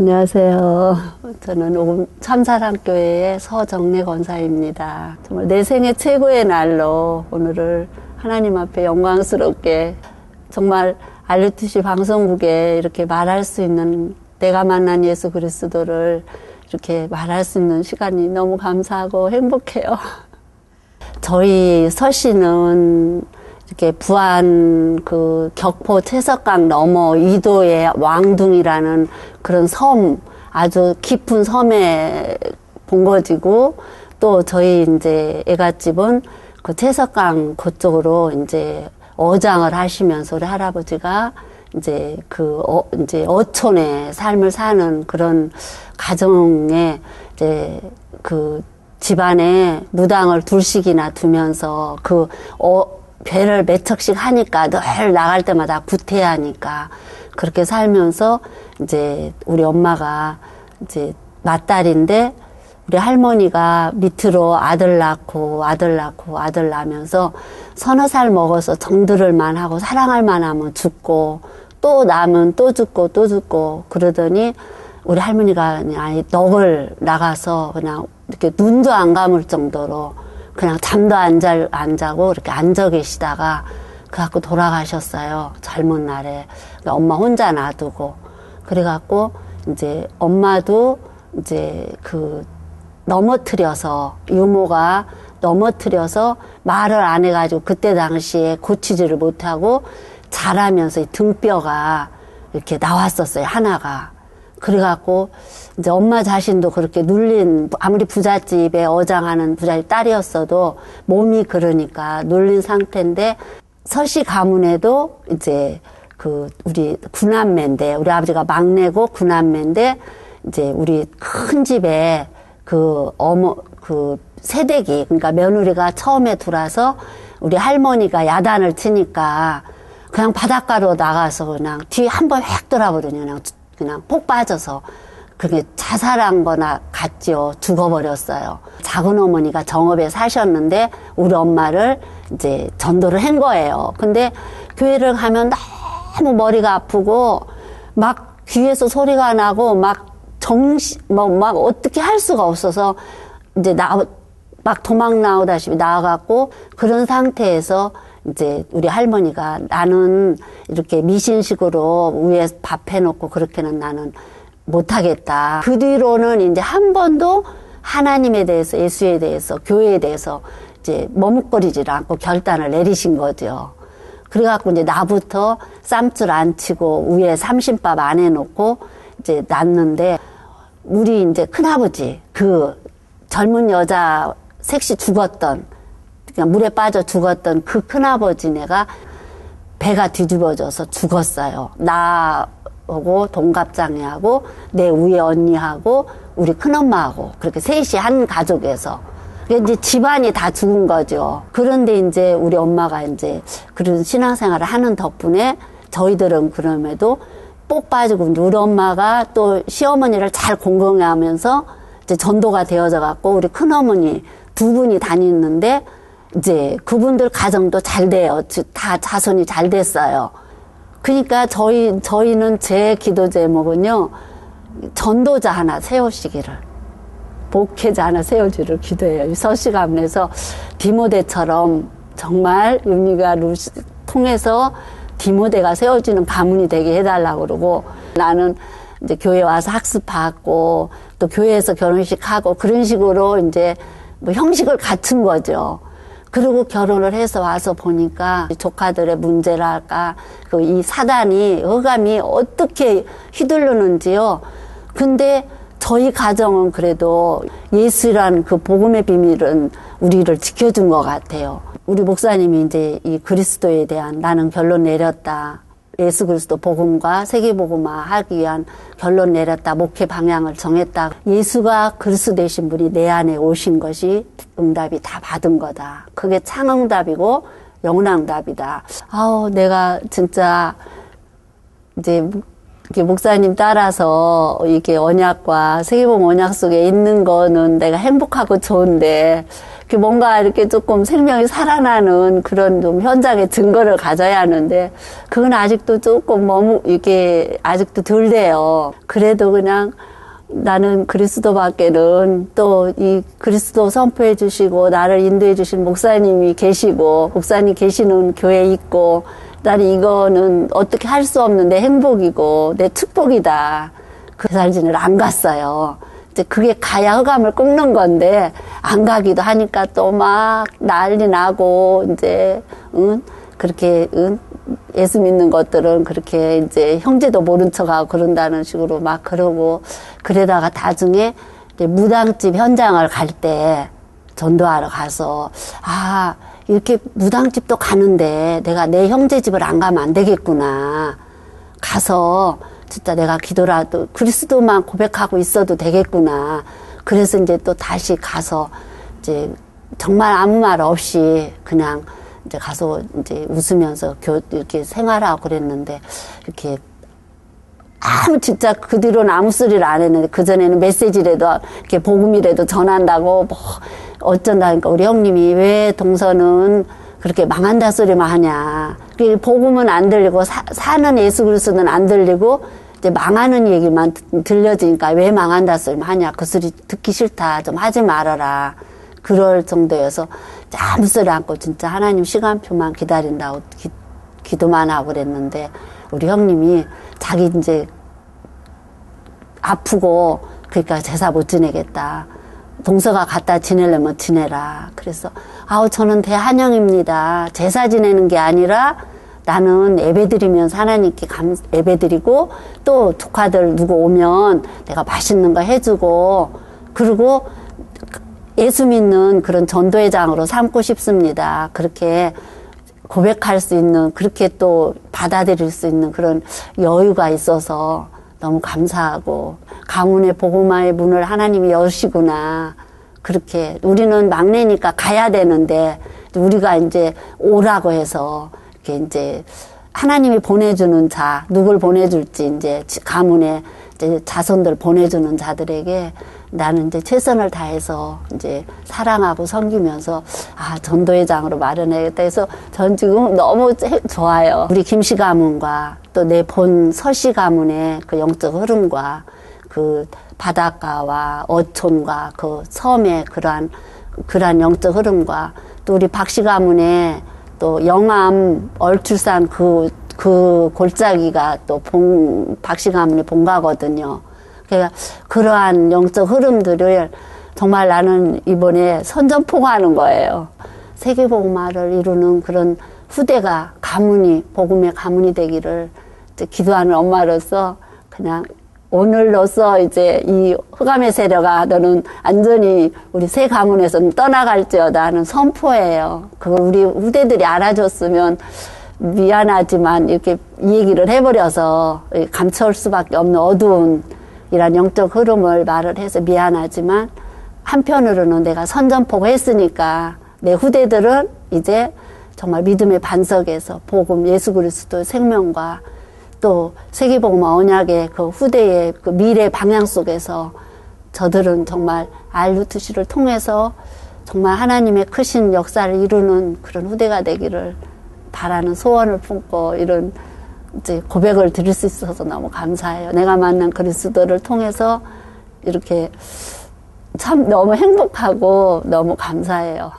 안녕하세요. 저는 참사랑교회의 서정래 권사입니다. 정말 내 생애 최고의 날로 오늘을 하나님 앞에 영광스럽게 정말 알루티시 방송국에 이렇게 말할 수 있는 내가 만난 예수 그리스도를 이렇게 말할 수 있는 시간이 너무 감사하고 행복해요. 저희 서 씨는 이렇게 부안 그 격포 채석강 넘어 이도의 왕둥이라는 그런 섬 아주 깊은 섬에 본거지고 또 저희 이제 애갓집은 그 채석강 그쪽으로 이제 어장을 하시면서 우리 할아버지가 이제 그 어, 이제 어촌의 삶을 사는 그런 가정에 이제 그 집안에 무당을 둘씩이나 두면서 그 어, 배를 몇 척씩 하니까 늘 나갈 때마다 구태하니까 그렇게 살면서 이제 우리 엄마가 이제 맏딸인데 우리 할머니가 밑으로 아들 낳고 아들 낳고 아들 낳으면서 서너 살 먹어서 정들을 만 하고 사랑할 만하면 죽고 또 남은 또 죽고 또 죽고 그러더니 우리 할머니가 아니 넋을 나가서 그냥 이렇게 눈도 안 감을 정도로 그냥 잠도 안, 자, 안 자고 이렇게 앉아 계시다가 그래갖고 돌아가셨어요. 젊은 날에. 그러니까 엄마 혼자 놔두고. 그래갖고 이제 엄마도 이제 그 넘어뜨려서 유모가 넘어뜨려서 말을 안 해가지고 그때 당시에 고치지를 못하고 자라면서 등뼈가 이렇게 나왔었어요. 하나가. 그래갖고 이제 엄마 자신도 그렇게 눌린 아무리 부잣집에 어장하는 부잣집 딸이었어도 몸이 그러니까 눌린 상태인데 서씨 가문에도 이제 그 우리 구남매인데 우리 아버지가 막내고 구남매인데 이제 우리 큰 집에 그 어머 그 세대기 그러니까 며느리가 처음에 들어와서 우리 할머니가 야단을 치니까 그냥 바닷가로 나가서 그냥 뒤에 한번 획 돌아버리냐 그냥 그냥 폭 빠져서 그게 자살한 거나 같지요. 죽어버렸어요. 작은 어머니가 정읍에 사셨는데 우리 엄마를 이제 전도를 한 거예요. 근데 교회를 가면 너무 머리가 아프고 막 귀에서 소리가 나고 막 정신, 뭐, 막 어떻게 할 수가 없어서 이제 나, 막 도망 나오다시피 나와갖고 그런 상태에서 이제 우리 할머니가 나는 이렇게 미신식으로 위에 밥 해놓고 그렇게는 나는 못하겠다. 그 뒤로는 이제 한 번도 하나님에 대해서 예수에 대해서 교회에 대해서 이제 머뭇거리질 않고 결단을 내리신 거죠. 그래갖고 이제 나부터 쌈줄 안 치고 위에 삼신밥 안 해놓고 이제 낳는데 우리 이제 큰아버지 그 젊은 여자 섹시 죽었던 그냥 물에 빠져 죽었던 그 큰아버지네가 배가 뒤집어져서 죽었어요. 나하고 동갑장애하고 내 위에 언니하고 우리 큰엄마하고 그렇게 셋이 한 가족에서 이제 집안이 다 죽은 거죠. 그런데 이제 우리 엄마가 이제 그런 신앙생활을 하는 덕분에 저희들은 그럼에도 뽁 빠지고 우리 엄마가 또 시어머니를 잘 공경하면서 이제 전도가 되어져 갖고 우리 큰어머니 두 분이 다니는데 이제 그분들 가정도 잘 돼요. 다 자손이 잘 됐어요. 그러니까 저희 저희는 제 기도 제목은요 전도자 하나 세우시기를 목회자 하나 세워주를 기도해요. 서시 가문에서 디모데처럼 정말 의미가 통해서 디모데가 세워지는 가문이 되게 해달라고 그러고 나는 이제 교회 와서 학습받고 또 교회에서 결혼식 하고 그런 식으로 이제 뭐 형식을 갖춘 거죠. 그리고 결혼을 해서 와서 보니까 조카들의 문제랄까 그 이 사단이 어감이 어떻게 휘둘르는지요. 근데 저희 가정은 그래도 예수란 그 복음의 비밀은 우리를 지켜준 것 같아요. 우리 목사님이 이제 이 그리스도에 대한 나는 결론 내렸다. 예수 그리스도 복음과 세계 복음화 하기 위한 결론 내렸다. 목회 방향을 정했다. 예수가 그리스도 되신 분이 내 안에 오신 것이 응답이 다 받은 거다. 그게 창응답이고 영랑답이다. 아우 내가 진짜 이제 목사님 따라서 이게 언약과 세계복음 언약 속에 있는 거는 내가 행복하고 좋은데 뭔가 이렇게 조금 생명이 살아나는 그런 좀 현장의 증거를 가져야 하는데 그건 아직도 조금 머무 이게 아직도 덜 돼요. 그래도 그냥 나는 그리스도밖에는 또 이 그리스도 선포해 주시고 나를 인도해 주신 목사님이 계시고 목사님 계시는 교회 있고 나는 이거는 어떻게 할 수 없는 내 행복이고 내 축복이다. 그 살진을 안 갔어요. 이제 그게 가야 흑암을 끊는 건데 안 가기도 하니까 또 막 난리 나고 이제 응? 그렇게 응? 예수 믿는 것들은 그렇게 이제 형제도 모른 척하고 그런다는 식으로 막 그러고 그러다가 나중에 무당집 현장을 갈 때 전도하러 가서 아 이렇게 무당집도 가는데 내가 내 형제 집을 안 가면 안 되겠구나. 가서 진짜 내가 기도라도 그리스도만 고백하고 있어도 되겠구나 그래서 이제 또 다시 가서 이제 정말 아무 말 없이 그냥 이제 가서 이제 웃으면서 교, 이렇게 생활하고 그랬는데 이렇게 아무 진짜 그 뒤로는 아무 소리를 안 했는데 그 전에는 메시지라도 이렇게 복음이라도 전한다고 뭐 어쩐다 그러니까 우리 형님이 왜 동서는 그렇게 망한다 소리만 하냐. 그 복음은 안 들리고 사, 사는 예수 그리스도는 안 들리고 이제 망하는 얘기만 들려지니까 왜 망한다 소리만 하냐. 그 소리 듣기 싫다. 좀 하지 말아라. 그럴 정도여서 아무 소리 않고 진짜 하나님 시간표만 기다린다고 기, 기도만 하고 그랬는데 우리 형님이 자기 이제 아프고 그러니까 제사 못 지내겠다. 동서가 갖다 지내려면 지내라. 그래서 아우 저는 대한영입니다. 제사 지내는 게 아니라 나는 예배드리면서 하나님께 감, 예배드리고 또 조카들 누구 오면 내가 맛있는 거 해주고 그리고 예수 믿는 그런 전도회장으로 삼고 싶습니다. 그렇게 고백할 수 있는 그렇게 또 받아들일 수 있는 그런 여유가 있어서 너무 감사하고 가문의 복음화의 문을 하나님이 여시구나 그렇게 우리는 막내니까 가야 되는데 우리가 이제 오라고 해서 이렇게 이제 하나님이 보내주는 자 누굴 보내줄지 이제 가문에 이제 자손들 보내주는 자들에게 나는 이제 최선을 다해서 이제 사랑하고 섬기면서 아 전도회장으로 마련해야겠다 해서 전 지금 너무 좋아요. 우리 김씨 가문과 또 내 본 서씨 가문의 그 영적 흐름과 그 바닷가와 어촌과 그 섬의 그러한 그러한 영적 흐름과 또 우리 박씨 가문의 또 영암 얼출산 그, 그 골짜기가 또 봉, 박씨 가문의 본가거든요. 그러니까 그러한 영적 흐름들을 정말 나는 이번에 선전포고하는 거예요. 세계복음화를 이루는 그런 후대가 가문이 복음의 가문이 되기를 기도하는 엄마로서 그냥 오늘로서 이제 이 흑암의 세력아 너는 안전히 우리 새 가문에서 떠나갈지어다 하는 선포예요. 그걸 우리 후대들이 알아줬으면 미안하지만 이렇게 얘기를 해버려서 감춰올 수밖에 없는 어두운 이런 영적 흐름을 말을 해서 미안하지만 한편으로는 내가 선전포고 했으니까 내 후대들은 이제 정말 믿음의 반석에서 복음 예수 그리스도의 생명과 또 세계복음 언약의 그 후대의 그 미래 방향 속에서 저들은 정말 알루트시를 통해서 정말 하나님의 크신 역사를 이루는 그런 후대가 되기를 바라는 소원을 품고 이런 이제 고백을 드릴 수 있어서 너무 감사해요. 내가 만난 그리스도를 통해서 이렇게 참 너무 행복하고 너무 감사해요.